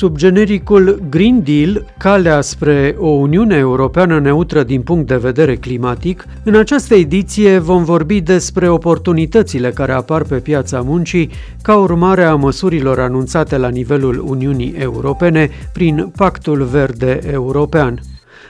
Sub genericul Green Deal, calea spre o Uniune Europeană neutră din punct de vedere climatic, în această ediție vom vorbi despre oportunitățile care apar pe piața muncii ca urmare a măsurilor anunțate la nivelul Uniunii Europene prin Pactul Verde European.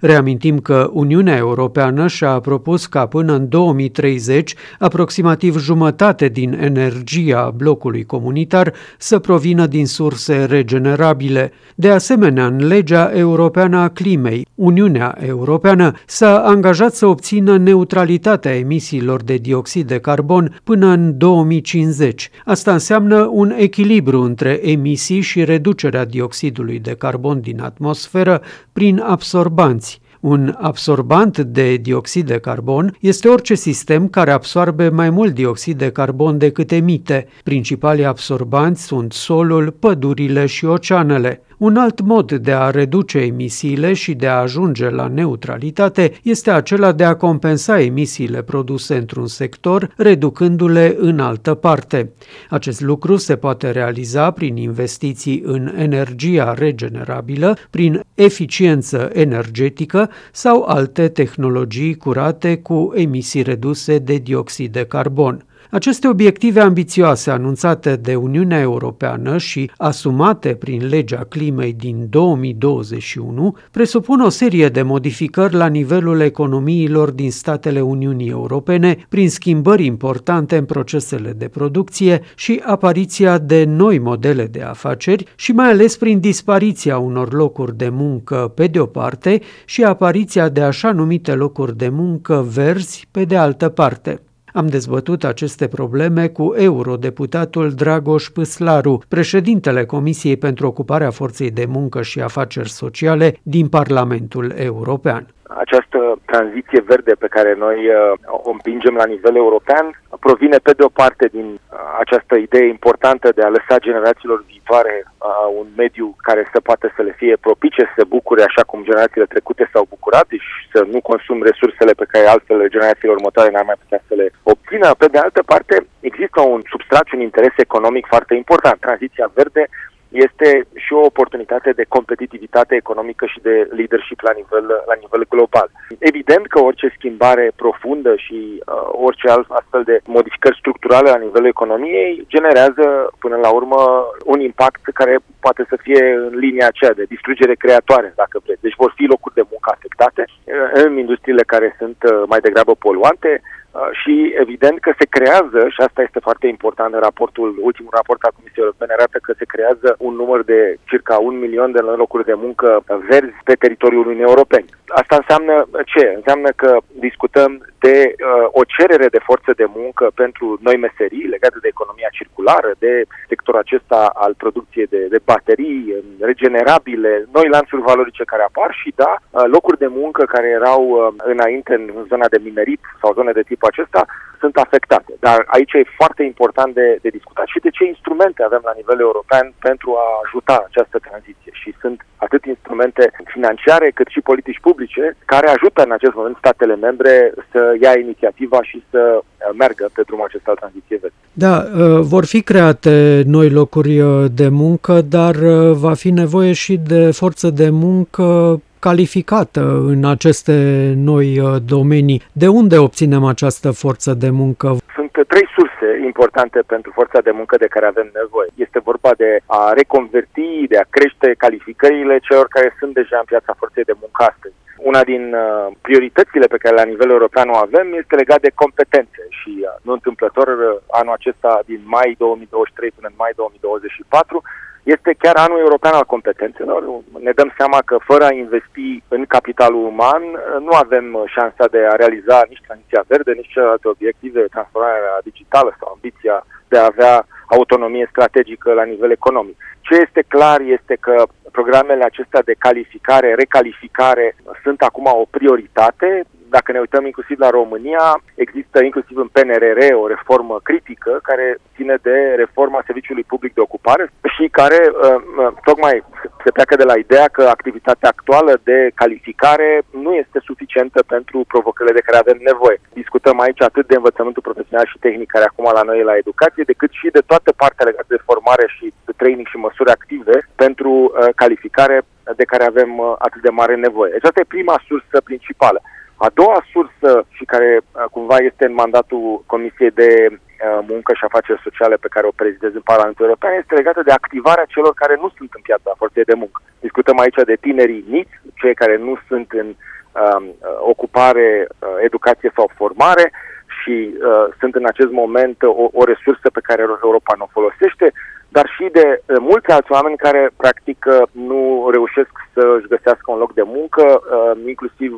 Reamintim că Uniunea Europeană și-a propus ca până în 2030 aproximativ jumătate din energia blocului comunitar să provină din surse regenerabile. De asemenea, în legea europeană a climei, Uniunea Europeană s-a angajat să obțină neutralitatea emisiilor de dioxid de carbon până în 2050. Asta înseamnă un echilibru între emisii și reducerea dioxidului de carbon din atmosferă prin absorbanți. Un absorbant de dioxid de carbon este orice sistem care absorbe mai mult dioxid de carbon decât emite. Principalii absorbanți sunt solul, pădurile și oceanele. Un alt mod de a reduce emisiile și de a ajunge la neutralitate este acela de a compensa emisiile produse într-un sector, reducându-le în altă parte. Acest lucru se poate realiza prin investiții în energia regenerabilă, prin eficiență energetică sau alte tehnologii curate cu emisii reduse de dioxid de carbon. Aceste obiective ambițioase anunțate de Uniunea Europeană și asumate prin legea climei din 2021 presupun o serie de modificări la nivelul economiilor din statele Uniunii Europene prin schimbări importante în procesele de producție și apariția de noi modele de afaceri și mai ales prin dispariția unor locuri de muncă pe de o parte și apariția de așa numite locuri de muncă verzi pe de altă parte. Am dezbătut aceste probleme cu eurodeputatul Dragoș Păslaru, președintele Comisiei pentru Ocuparea Forței de Muncă și Afaceri Sociale din Parlamentul European. Această tranziție verde pe care noi uh, o împingem la nivel european provine pe de o parte din uh, această idee importantă de a lăsa generațiilor viitoare uh, un mediu care să poată să le fie propice, să se bucure așa cum generațiile trecute s-au bucurat și să nu consum resursele pe care altfel generațiile următoare n-ar mai putea să le obțină. Pe de altă parte, există un substrat un interes economic foarte important. Tranziția verde este și o oportunitate de competitivitate economică și de leadership la nivel, la nivel global. Evident că orice schimbare profundă și uh, orice alt astfel de modificări structurale la nivelul economiei generează până la urmă un impact care poate să fie în linia aceea de distrugere creatoare, dacă vreți. Deci vor fi locuri de muncă afectate uh, în industriile care sunt uh, mai degrabă poluante, Uh, și evident că se creează, și asta este foarte important în raportul, ultimul raport al Comisiei Europene arată că se creează un număr de circa un milion de locuri de muncă verzi pe teritoriul Uniunii Europene. Asta înseamnă ce? Înseamnă că discutăm de uh, o cerere de forță de muncă pentru noi meserii legate de economia circulară, de sectorul acesta al producției de, de baterii regenerabile, noi lanțuri valorice care apar și, da, uh, locuri de muncă care erau uh, înainte în zona de minerit sau zone de tip acesta sunt afectate. Dar aici e foarte important de, de discutat și de ce instrumente avem la nivel european pentru a ajuta această tranziție. Și sunt atât instrumente financiare cât și politici publice care ajută în acest moment statele membre să ia inițiativa și să uh, meargă pe drumul acesta al tranziției verde. Da, uh, vor fi create noi locuri uh, de muncă, dar va fi nevoie și de forță de muncă calificată în aceste noi uh, domenii. De unde obținem această forță de muncă? Sunt trei surse importante pentru forța de muncă de care avem nevoie. Este vorba de a reconverti, de a crește calificările celor care sunt deja în piața forței de muncă astăzi. Una din uh, prioritățile pe care la nivel european o avem este legat de competențe și uh, nu întâmplător anul acesta din mai 2023 până în mai 2024 este chiar anul european al competențelor. Ne dăm seama că fără a investi în capitalul uman nu avem șansa de a realiza nici tranziția verde, nici celelalte obiective, transformarea digitală sau ambiția de a avea autonomie strategică la nivel economic. Ce este clar este că programele acestea de calificare, recalificare sunt acum o prioritate dacă ne uităm inclusiv la România, există inclusiv în PNRR o reformă critică care ține de reforma Serviciului Public de Ocupare și care uh, tocmai se pleacă de la ideea că activitatea actuală de calificare nu este suficientă pentru provocările de care avem nevoie. Discutăm aici atât de învățământul profesional și tehnic care acum la noi la educație, decât și de toată partea legată de formare și de training și măsuri active pentru uh, calificare de care avem uh, atât de mare nevoie. Deci asta e prima sursă principală. A doua sursă și care uh, cumva este în mandatul Comisiei de uh, Muncă și Afaceri Sociale pe care o prezidez în Parlamentul European este legată de activarea celor care nu sunt în piața forței de muncă. Discutăm aici de tinerii niți, cei care nu sunt în uh, ocupare, uh, educație sau formare și uh, sunt în acest moment o, o resursă pe care Europa nu o folosește dar și de uh, mulți alți oameni care, practic, uh, nu reușesc să își găsească un loc de muncă, uh, inclusiv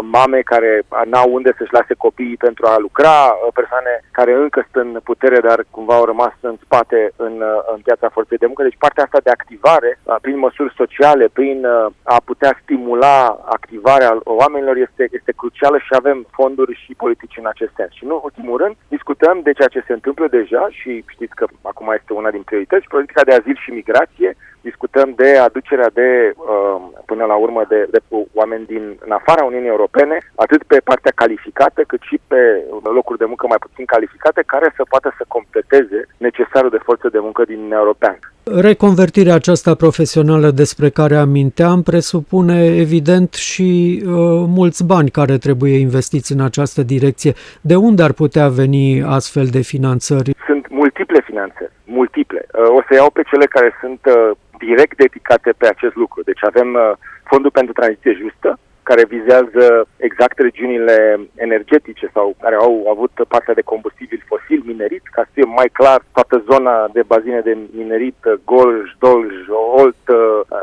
mame care n-au unde să-și lase copiii pentru a lucra, persoane care încă sunt în putere, dar cumva au rămas în spate în, în piața forței de muncă. Deci partea asta de activare, prin măsuri sociale, prin a putea stimula activarea oamenilor este, este crucială și avem fonduri și politici în acest sens. Și nu, în ultimul rând, discutăm de ceea ce se întâmplă deja și știți că acum este una din priorități priorități, politica de azil și migrație, discutăm de aducerea de, uh, până la urmă, de, de oameni din în afara Uniunii Europene, atât pe partea calificată, cât și pe locuri de muncă mai puțin calificate, care să poată să completeze necesarul de forță de muncă din Uniunea Europeană. Reconvertirea aceasta profesională despre care aminteam presupune evident și uh, mulți bani care trebuie investiți în această direcție. De unde ar putea veni astfel de finanțări? Sunt multiple finanțări multiple. Uh, o să iau pe cele care sunt uh, direct dedicate pe acest lucru. Deci avem uh, Fondul pentru Tranziție Justă, care vizează exact regiunile energetice sau care au avut partea de combustibil fosil minerit, ca să fie mai clar, toată zona de bazine de minerit, Golj, Dolj, Olt,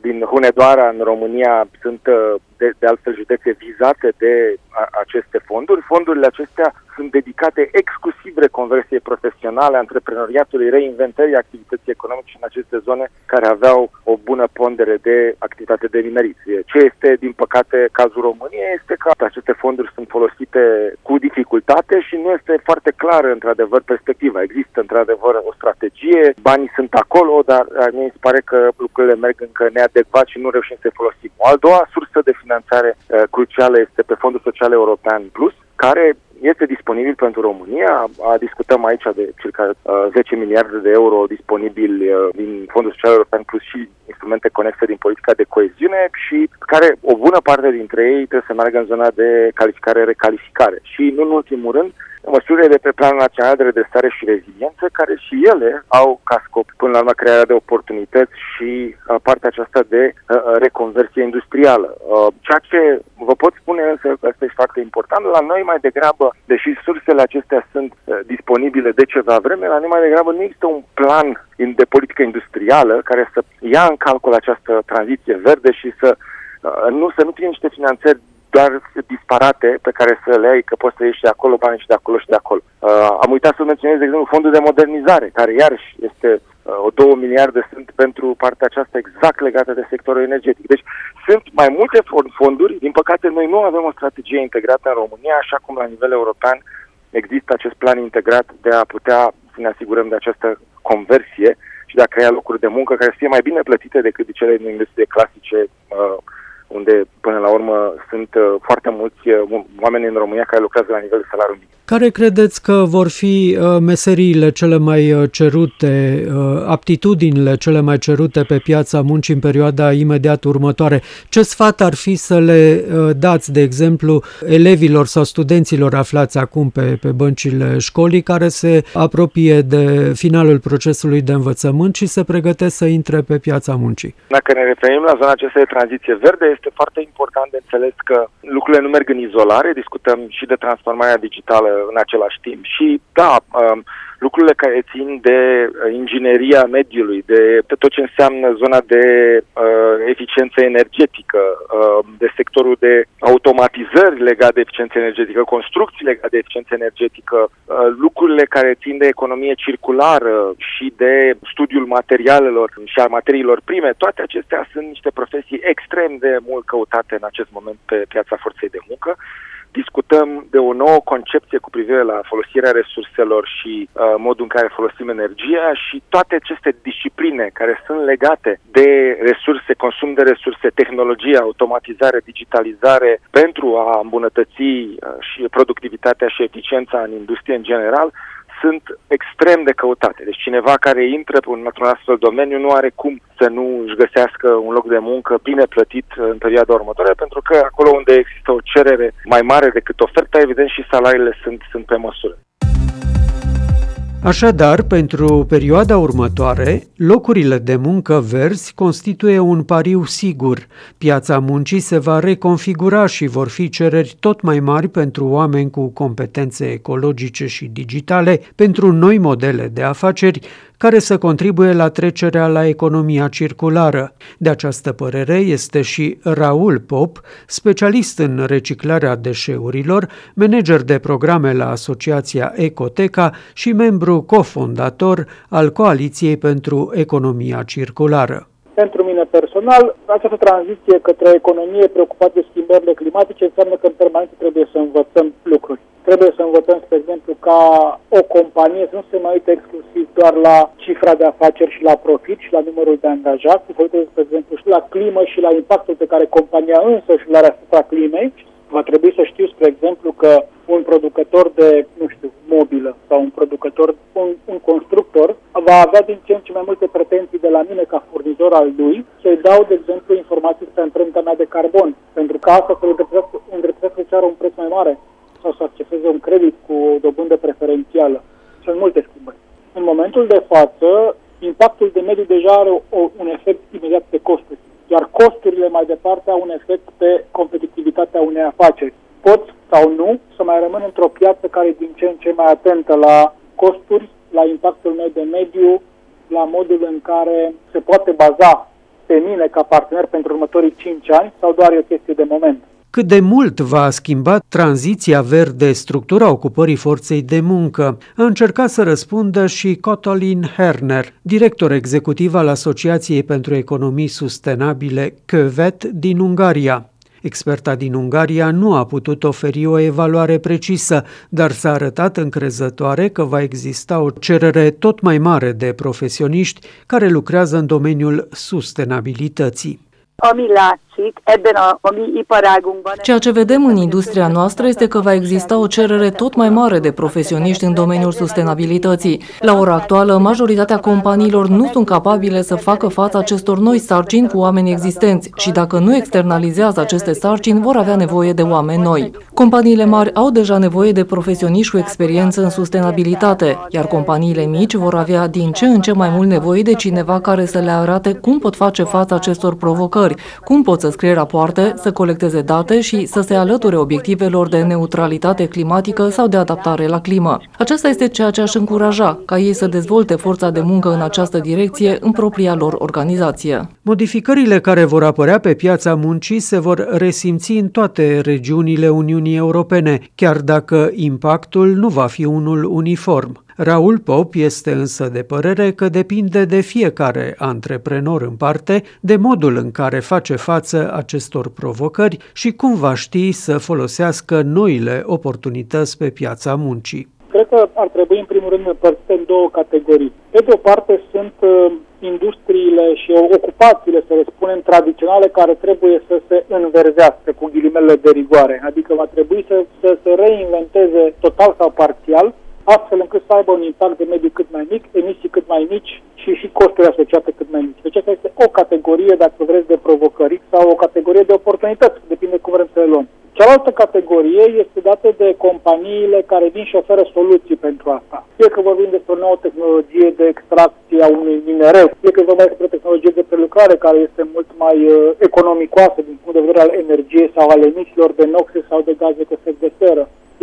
din Hunedoara în România sunt de, de altfel județe vizate de a, aceste fonduri. Fondurile acestea sunt dedicate exclusiv reconversiei profesionale, antreprenoriatului, reinventării activității economice în aceste zone care aveau o bună pondere de activitate de minerit. Ce este, din păcate, cazul României este că aceste fonduri sunt folosite cu dificultate și nu este foarte clară, într-adevăr, perspectiva. Există, într-adevăr, o strategie, banii sunt acolo, dar mi se pare că lucrurile merg încă neadecvat și nu reușim să folosim. O al doua sursă de finanțare uh, crucială este pe Fondul Social European Plus, care este disponibil pentru România. Discutăm aici de circa 10 miliarde de euro disponibili din Fondul Social European plus și instrumente conexe din politica de coeziune și care o bună parte dintre ei trebuie să meargă în zona de calificare-recalificare. Și nu în ultimul rând, măsurile de pe Planul Național de Redresare și Reziliență, care și ele au ca scop, până la urmă, crearea de oportunități și uh, partea aceasta de uh, uh, reconversie industrială. Uh, ceea ce vă pot spune însă, că asta este foarte important, la noi mai degrabă, deși sursele acestea sunt uh, disponibile de ceva vreme, la noi mai degrabă nu există un plan de politică industrială care să ia în calcul această tranziție verde și să uh, nu să nu fie niște finanțări doar disparate pe care să le ai, că poți să ieși de acolo bani și de acolo și de acolo. Uh, am uitat să menționez, de exemplu, fondul de modernizare, care iarăși este uh, o două miliarde sunt pentru partea aceasta exact legată de sectorul energetic. Deci sunt mai multe fonduri, din păcate noi nu avem o strategie integrată în România, așa cum la nivel european există acest plan integrat de a putea să ne asigurăm de această conversie și de a crea locuri de muncă care să fie mai bine plătite decât de cele din industrie clasice uh, unde până la urmă sunt uh, foarte mulți uh, oameni în România care lucrează la nivel de salariu minim. Care credeți că vor fi uh, meseriile cele mai cerute, aptitudinile cele mai cerute pe piața muncii în perioada imediat următoare? Ce sfat ar fi să le dați, de exemplu, elevilor sau studenților aflați acum pe, pe băncile școlii care se apropie de finalul procesului de învățământ și se pregătesc să intre pe piața muncii? Dacă ne referim la zona aceasta de tranziție verde, este foarte important de înțeles că lucrurile nu merg în izolare, discutăm și de transformarea digitală în același timp. Și da, um, lucrurile care țin de uh, ingineria mediului, de tot ce înseamnă zona de uh, eficiență energetică, uh, de sectorul de automatizări legat de eficiență energetică, construcții legate de eficiență energetică, uh, lucrurile care țin de economie circulară și de studiul materialelor și al materiilor prime, toate acestea sunt niște profesii extrem de mult căutate în acest moment pe piața forței de muncă discutăm de o nouă concepție cu privire la folosirea resurselor și uh, modul în care folosim energia și toate aceste discipline care sunt legate de resurse, consum de resurse, tehnologie, automatizare, digitalizare pentru a îmbunătăți uh, și productivitatea și eficiența în industrie în general, sunt extrem de căutate. Deci cineva care intră într-un astfel domeniu nu are cum să nu își găsească un loc de muncă bine plătit în perioada următoare, pentru că acolo unde există o cerere mai mare decât oferta, evident și salariile sunt, sunt pe măsură. Așadar, pentru perioada următoare, locurile de muncă verzi constituie un pariu sigur. Piața muncii se va reconfigura și vor fi cereri tot mai mari pentru oameni cu competențe ecologice și digitale, pentru noi modele de afaceri, care să contribuie la trecerea la economia circulară. De această părere este și Raul Pop, specialist în reciclarea deșeurilor, manager de programe la Asociația Ecoteca și membru cofondator al Coaliției pentru Economia Circulară. Pentru mine personal, această tranziție către o economie preocupată de schimbările climatice înseamnă că în permanență trebuie să învățăm lucruri. Trebuie să învățăm, spre exemplu, ca o companie să nu se mai uite exclusiv doar la cifra de afaceri și la profit și la numărul de angajați, să se uite, spre exemplu, și la climă și la impactul pe care compania însă și l-are asupra climei. Va trebui să știu, spre exemplu, că un producător de, nu știu, mobilă sau un producător, un, un constructor, va avea din ce în ce mai multe pretenții de la mine ca furnizor al lui să-i dau, de exemplu, informații despre amprenta mea de carbon, pentru că asta să îndreptățească să ceară un preț mai mare sau să acceseze un credit cu o dobândă preferențială. Sunt multe schimbări. În momentul de față, impactul de mediu deja are o, un efect imediat pe costuri, iar costurile mai departe au un efect pe competitivitatea unei afaceri. Pot sau nu să mai rămân într-o piață care e din ce în ce mai atentă la costuri, la impactul meu de mediu, la modul în care se poate baza pe mine ca partener pentru următorii 5 ani sau doar e o chestie de moment cât de mult va schimba tranziția verde structura ocupării forței de muncă, a încercat să răspundă și Cotolin Herner, director executiv al Asociației pentru Economii Sustenabile CÖVET din Ungaria. Experta din Ungaria nu a putut oferi o evaluare precisă, dar s-a arătat încrezătoare că va exista o cerere tot mai mare de profesioniști care lucrează în domeniul sustenabilității. Ami látszik ebben a, a mi iparágunkban. Ceea ce vedem în industria noastră este că va exista o cerere tot mai mare de profesioniști în domeniul sustenabilității. La ora actuală, majoritatea companiilor nu sunt capabile să facă față acestor noi sarcini cu oameni existenți și dacă nu externalizează aceste sarcini, vor avea nevoie de oameni noi. Companiile mari au deja nevoie de profesioniști cu experiență în sustenabilitate, iar companiile mici vor avea din ce în ce mai mult nevoie de cineva care să le arate cum pot face față acestor provocări, cum pot să scrie rapoarte, să colecteze date și să se alăture obiectivelor de neutralitate climatică sau de adaptare la climă. Aceasta este ceea ce aș încuraja, ca ei să dezvolte forța de muncă în această direcție în propria lor organizație. Modificările care vor apărea pe piața muncii se vor resimți în toate regiunile Uniunii Europene, chiar dacă impactul nu va fi unul uniform. Raul Pop este însă de părere că depinde de fiecare antreprenor în parte de modul în care face față acestor provocări și cum va ști să folosească noile oportunități pe piața muncii. Cred că ar trebui în primul rând împărțite în două categorii. Pe de o parte sunt uh, industriile și ocupațiile, să le spunem, tradiționale care trebuie să se înverzească cu ghilimele de rigoare. Adică va trebui să, să se reinventeze total sau parțial astfel încât să aibă un impact de mediu cât mai mic, emisii cât mai mici și și costuri asociate cât mai mici. Deci asta este o categorie, dacă vreți, de provocări sau o categorie de oportunități, depinde cum vrem să le luăm. Cealaltă categorie este dată de companiile care vin și oferă soluții pentru asta. Fie că vorbim despre o nouă tehnologie de extracție a unui mineral, fie că vorbim despre o tehnologie de prelucrare care este mult mai uh, economicoasă din punct de vedere al energiei sau al emisiilor de noxe sau de gaze cu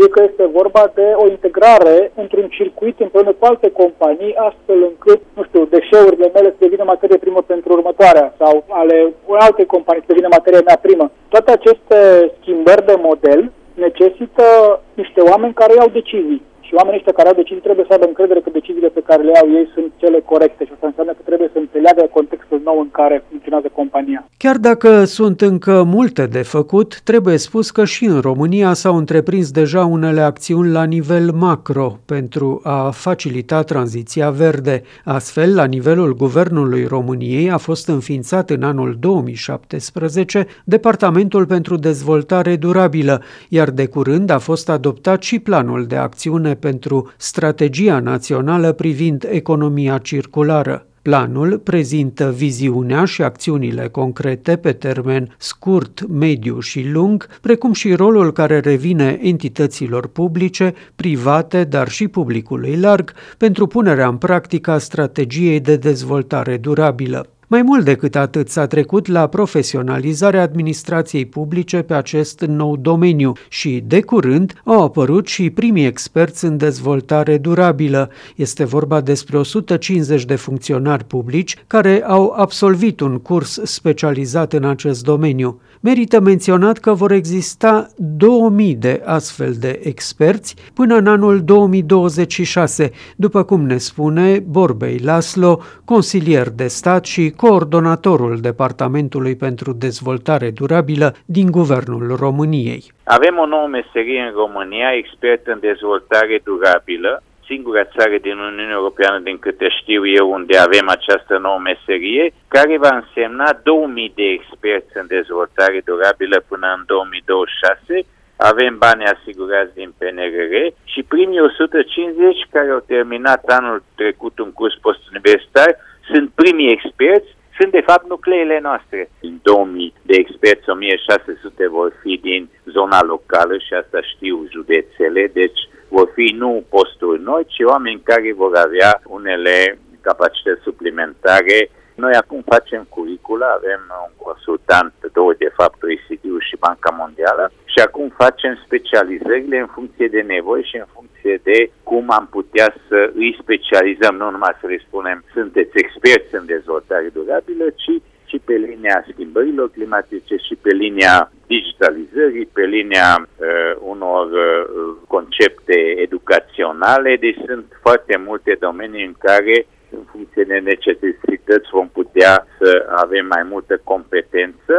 efect de seră fie că este vorba de o integrare într-un circuit împreună cu alte companii, astfel încât, nu știu, deșeurile mele să devină materie primă pentru următoarea sau ale alte companii să devină materie mea primă. Toate aceste schimbări de model necesită niște oameni care iau decizii. Și oamenii ăștia care au decizii trebuie să aibă încredere că deciziile pe care le iau ei sunt cele corecte și asta înseamnă că trebuie să înțeleagă contextul nou în care funcționează compania. Chiar dacă sunt încă multe de făcut, trebuie spus că și în România s-au întreprins deja unele acțiuni la nivel macro pentru a facilita tranziția verde. Astfel, la nivelul Guvernului României a fost înființat în anul 2017 Departamentul pentru Dezvoltare Durabilă, iar de curând a fost adoptat și planul de acțiune pentru strategia națională privind economia circulară. Planul prezintă viziunea și acțiunile concrete pe termen scurt, mediu și lung, precum și rolul care revine entităților publice, private, dar și publicului larg, pentru punerea în practică a strategiei de dezvoltare durabilă. Mai mult decât atât, s-a trecut la profesionalizarea administrației publice pe acest nou domeniu și, de curând, au apărut și primii experți în dezvoltare durabilă. Este vorba despre 150 de funcționari publici care au absolvit un curs specializat în acest domeniu. Merită menționat că vor exista 2000 de astfel de experți până în anul 2026, după cum ne spune Borbei Laslo, consilier de stat și coordonatorul Departamentului pentru Dezvoltare Durabilă din Guvernul României. Avem o nouă meserie în România, expert în dezvoltare durabilă, singura țară din Uniunea Europeană, din câte știu eu, unde avem această nouă meserie, care va însemna 2000 de experți în dezvoltare durabilă până în 2026. Avem bani asigurați din PNRR și primii 150 care au terminat anul trecut un curs postuniversitar sunt primii experți sunt de fapt nucleele noastre. Din 2000 de experți, 1600 vor fi din zona locală și asta știu județele, deci vor fi nu posturi noi, ci oameni care vor avea unele capacități suplimentare. Noi acum facem curicula, avem un consultant, două de fapt, oecd și Banca Mondială și acum facem specializările în funcție de nevoi și în funcție de cum am putea să îi specializăm, nu numai să le spunem sunteți experți în dezvoltare durabilă, ci și pe linia schimbărilor climatice și pe linia digitalizării, pe linia uh, unor uh, concepte educaționale, deci sunt foarte multe domenii în care în funcție de necesități vom putea să avem mai multă competență.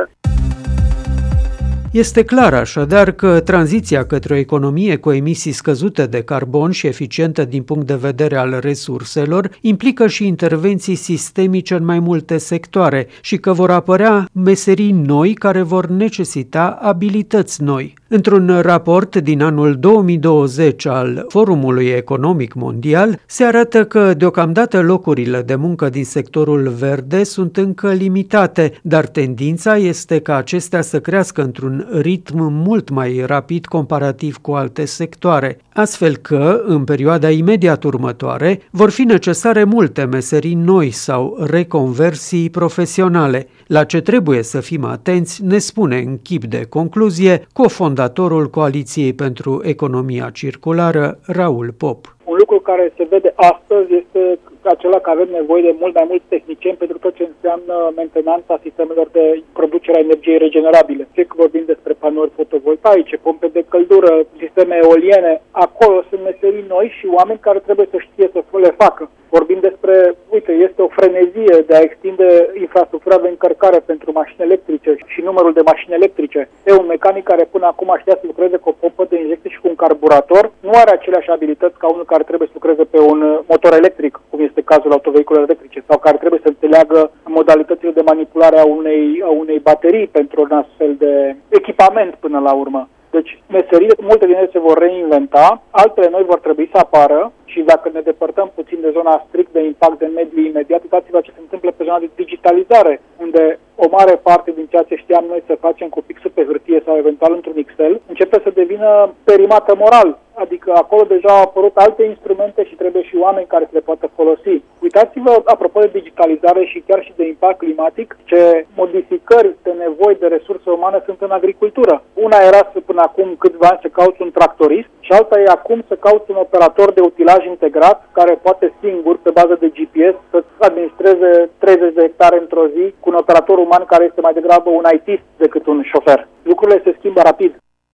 Este clar așadar că tranziția către o economie cu emisii scăzute de carbon și eficientă din punct de vedere al resurselor implică și intervenții sistemice în mai multe sectoare și că vor apărea meserii noi care vor necesita abilități noi. Într-un raport din anul 2020 al Forumului Economic Mondial, se arată că deocamdată locurile de muncă din sectorul verde sunt încă limitate, dar tendința este ca acestea să crească într-un ritm mult mai rapid comparativ cu alte sectoare, astfel că, în perioada imediat următoare, vor fi necesare multe meserii noi sau reconversii profesionale. La ce trebuie să fim atenți, ne spune în chip de concluzie cofondatorul Coaliției pentru Economia Circulară, Raul Pop. Un lucru care se vede astăzi este acela că avem nevoie de mult mai mulți tehnicieni pentru tot ce înseamnă mentenanța sistemelor de producere a energiei regenerabile. Fie că vorbim despre panouri fotovoltaice, pompe de căldură, sisteme eoliene, acolo sunt meserii noi și oameni care trebuie să știe să le facă. Vorbim despre, uite, este o frenezie de a extinde infrastructura de încărcare pentru mașini electrice și numărul de mașini electrice. E un mecanic care până acum știa să lucreze cu o pompă de injecție și cu un carburator, nu are aceleași abilități ca unul care trebuie să lucreze pe un motor electric, cum este cazul autovehiculelor electrice, sau care trebuie să înțeleagă modalitățile de manipulare a unei, a unei baterii pentru un astfel de echipament până la urmă. Deci meserii, multe din ele se vor reinventa, altele noi vor trebui să apară și dacă ne depărtăm puțin de zona strict de impact de mediu imediat, uitați-vă ce se întâmplă pe zona de digitalizare, unde o mare parte din ceea ce știam noi să facem cu pixul pe hârtie sau eventual într-un Excel, începe să devină perimată moral. Adică acolo deja au apărut alte instrumente și trebuie și oameni care să le poată folosi. Uitați-vă, apropo de digitalizare și chiar și de impact climatic, ce modificări de nevoi de resurse umane sunt în agricultură. Una era să până acum câțiva ani să cauți un tractorist și alta e acum să cauți un operator de utilaj integrat care poate singur, pe bază de GPS, să administreze 30 de hectare într-o zi cu un operator uman care este mai degrabă un IT decât un șofer. Lucrurile se schimbă rapid.